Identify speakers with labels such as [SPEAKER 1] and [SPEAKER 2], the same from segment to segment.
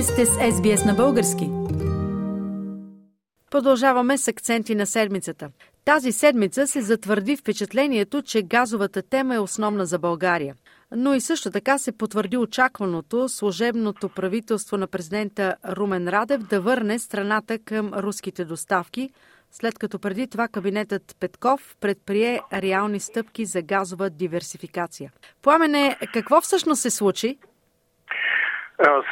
[SPEAKER 1] Вие сте с SBS на български. Продължаваме с акценти на седмицата. Тази седмица се затвърди впечатлението, че газовата тема е основна за България. Но и също така се потвърди очакваното служебното правителство на президента Румен Радев да върне страната към руските доставки, след като преди това кабинетът Петков предприе реални стъпки за газова диверсификация. Пламене, какво всъщност се случи?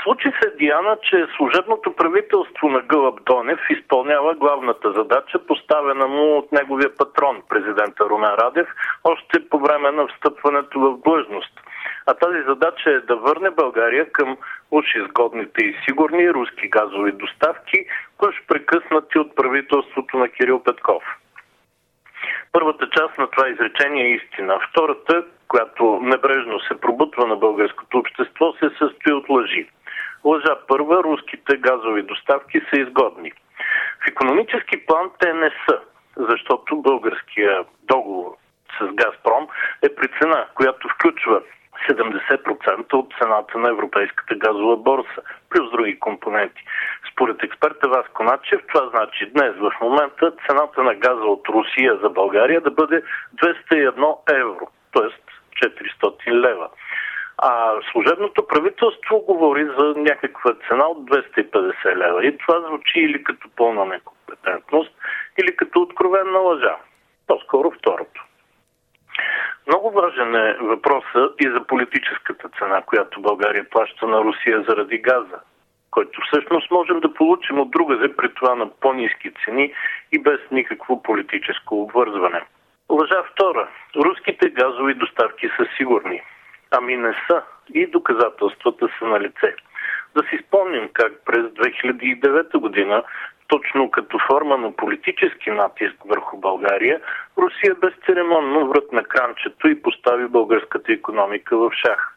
[SPEAKER 2] Случи се, Диана, че служебното правителство на Гълъб Донев изпълнява главната задача, поставена му от неговия патрон, президента Румен Радев, още по време на встъпването в длъжност. А тази задача е да върне България към уж изгодните и сигурни руски газови доставки, уж прекъснати от правителството на Кирил Петков. Първата част на това изречение е истина. Втората, която небрежно се пробутва на българското общество, се състои от лъжи. Лъжа първа, руските газови доставки са изгодни. В економически план те не са, защото българския договор с Газпром е при цена, която включва 70% от цената на европейската газова борса, плюс други компоненти. Според експерта Васко Начев, това значи днес в момента цената на газа от Русия за България да бъде 201 евро, т.е. 400 лева. А служебното правителство говори за някаква цена от 250 лева. И това звучи или като пълна некомпетентност, или като откровенна лъжа. По-скоро второто. Много важен е въпроса и за политическата цена, която България плаща на Русия заради газа, който всъщност можем да получим от другаде при това на по-низки цени и без никакво политическо обвързване. Лъжа втора. Руските газови доставки са сигурни. Ами не са. И доказателствата са на лице. Да си спомним как през 2009 година точно като форма на политически натиск върху България, Русия безцеремонно врътна кранчето и постави българската економика в шах.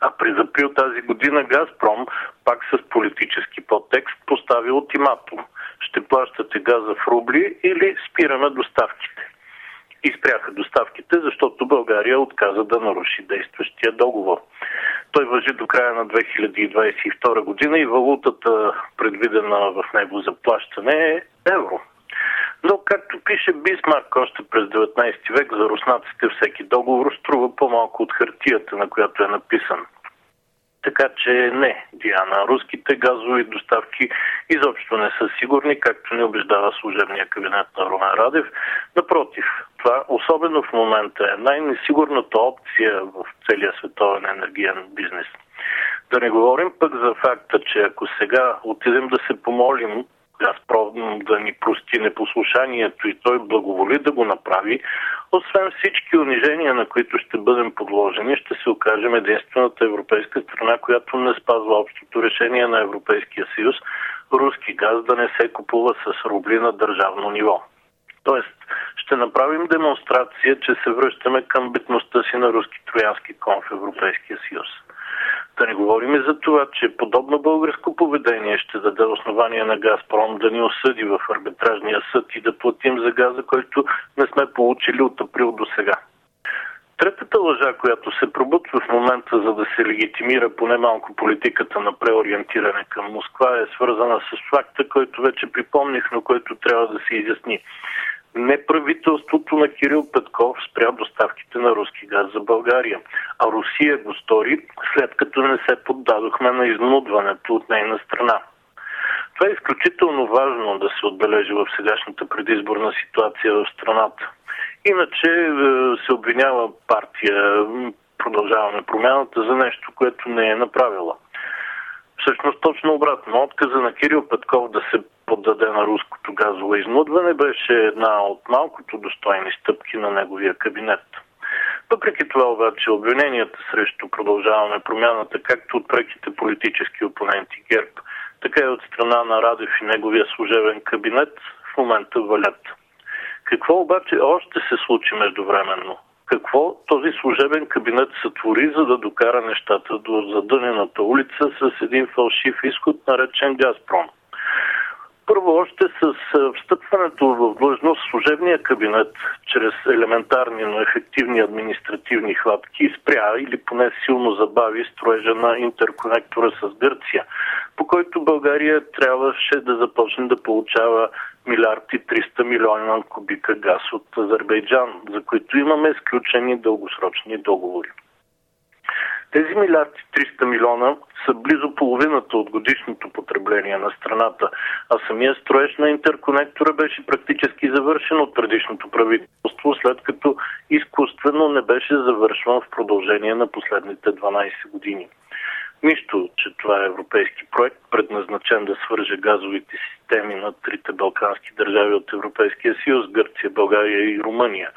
[SPEAKER 2] А през април тази година Газпром, пак с политически подтекст, постави ултиматум. Ще плащате газа в рубли или спираме доставките. И спряха доставките, защото България отказа да наруши действащия договор. Той въжи до края на 2022 година и валутата, предвидена в него за плащане, е евро. Но, както пише Бисмарк още през 19 век, за руснаците всеки договор струва по-малко от хартията, на която е написан. Така че не, Диана, руските газови доставки изобщо не са сигурни, както ни убеждава служебния кабинет на Румен Радев. Напротив, това, особено в момента, е най-несигурната опция в целия световен енергиен бизнес. Да не говорим пък за факта, че ако сега отидем да се помолим Газпром да ни прости непослушанието и той благоволи да го направи, освен всички унижения, на които ще бъдем подложени, ще се окажем единствената европейска страна, която не спазва общото решение на Европейския съюз руски газ да не се купува с рубли на държавно ниво. Тоест, ще направим демонстрация, че се връщаме към битността си на руски троянски кон в Европейския съюз. Да не говорим и за това, че подобно българско поведение ще даде основание на Газпром да ни осъди в арбитражния съд и да платим за газа, който не сме получили от април до сега. Третата лъжа, която се пробутва в момента, за да се легитимира поне малко политиката на преориентиране към Москва, е свързана с факта, който вече припомних, но който трябва да се изясни не правителството на Кирил Петков спря доставките на руски газ за България, а Русия го стори след като не се поддадохме на изнудването от нейна страна. Това е изключително важно да се отбележи в сегашната предизборна ситуация в страната. Иначе е, се обвинява партия Продължаваме промяната за нещо, което не е направила. Всъщност точно обратно. Отказа на Кирил Петков да се поддаде на руското газово изнудване беше една от малкото достойни стъпки на неговия кабинет. Въпреки това обаче обвиненията срещу продължаване промяната, както от преките политически опоненти ГЕРБ, така и от страна на Радев и неговия служебен кабинет в момента валят. Какво обаче още се случи междувременно? Какво този служебен кабинет сътвори, за да докара нещата до задънената улица с един фалшив изход, наречен Газпром? Първо, още с встъпването в длъжност служебния кабинет, чрез елементарни, но ефективни административни хватки, спря или поне силно забави строежа на интерконектора с Гърция, по който България трябваше да започне да получава милиард и 300 милиона кубика газ от Азербайджан, за които имаме сключени дългосрочни договори. Тези милиард и 300 милиона са близо половината от годишното потребление на страната, а самия строеж на интерконектора беше практически завършен от предишното правителство, след като изкуствено не беше завършван в продължение на последните 12 години. Нищо, че това е европейски проект, предназначен да свърже газовите системи на трите балкански държави от Европейския съюз, Гърция, България и Румъния.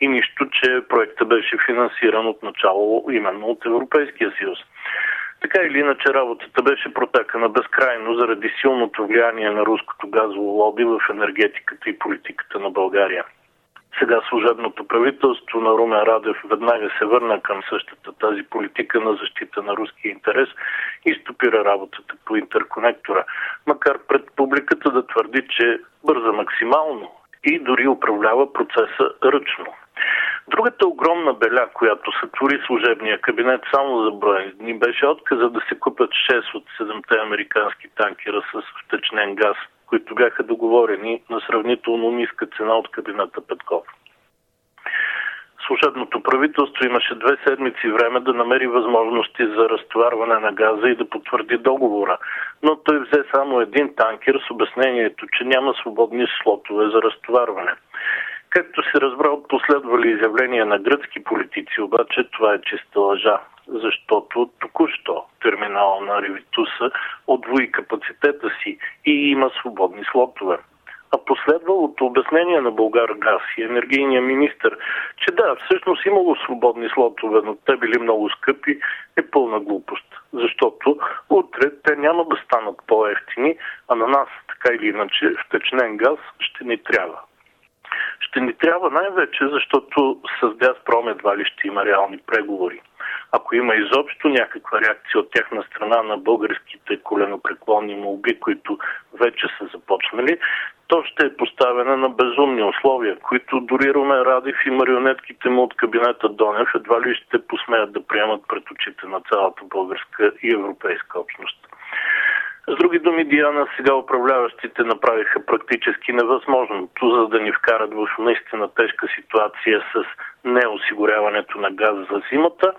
[SPEAKER 2] И нищо, че проектът беше финансиран от начало именно от Европейския съюз. Така или иначе работата беше протекана безкрайно заради силното влияние на руското газово лоби в енергетиката и политиката на България. Сега служебното правителство на Румен Радев веднага се върна към същата тази политика на защита на руския интерес и стопира работата по интерконектора, макар пред публиката да твърди, че бърза максимално и дори управлява процеса ръчно. Другата огромна беля, която сътвори служебния кабинет само за броени дни, беше отказа да се купят 6 от 7 американски танкера с втечнен газ – които бяха договорени на сравнително ниска цена от кабината Петков. Служебното правителство имаше две седмици време да намери възможности за разтоварване на газа и да потвърди договора, но той взе само един танкер с обяснението, че няма свободни слотове за разтоварване. Както се разбра от последвали изявления на гръцки политици, обаче това е чиста лъжа, защото току-що терминала на Ревитуса отвои капацитета си и има свободни слотове. А последвалото обяснение на Българ Газ и енергийния министр, че да, всъщност имало свободни слотове, но те били много скъпи, е пълна глупост. Защото утре те няма да станат по-ефтини, а на нас, така или иначе, втечнен газ ще ни трябва. Ще ни трябва най-вече, защото с Газпром едва ли ще има реални преговори. Ако има изобщо някаква реакция от тяхна страна на българските коленопреклонни молби, които вече са започнали, то ще е поставена на безумни условия, които дори Румен Радев и марионетките му от кабинета Донев едва ли ще посмеят да приемат пред очите на цялата българска и европейска общност. С други думи, Диана, сега управляващите направиха практически невъзможното, за да ни вкарат в наистина тежка ситуация с неосигуряването на газ за зимата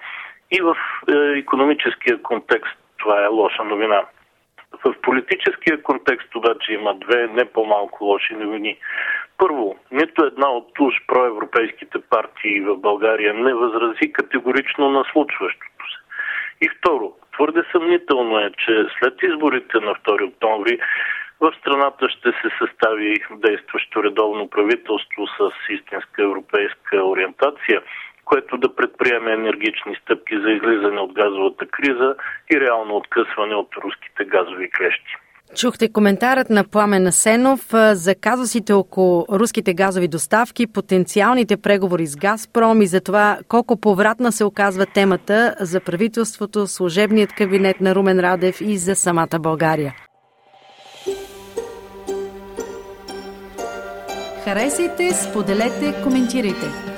[SPEAKER 2] и в економическия контекст това е лоша новина. В политическия контекст обаче има две не по-малко лоши новини. Първо, нито една от уж проевропейските партии в България не възрази категорично на случващото се. И второ, Твърде съмнително е, че след изборите на 2 октомври в страната ще се състави действащо редовно правителство с истинска европейска ориентация, което да предприеме енергични стъпки за излизане от газовата криза и реално откъсване от руските газови клещи.
[SPEAKER 1] Чухте коментарът на Пламен Асенов за казусите около руските газови доставки, потенциалните преговори с Газпром и за това колко повратна се оказва темата за правителството, служебният кабинет на Румен Радев и за самата България. Харесайте, споделете, коментирайте.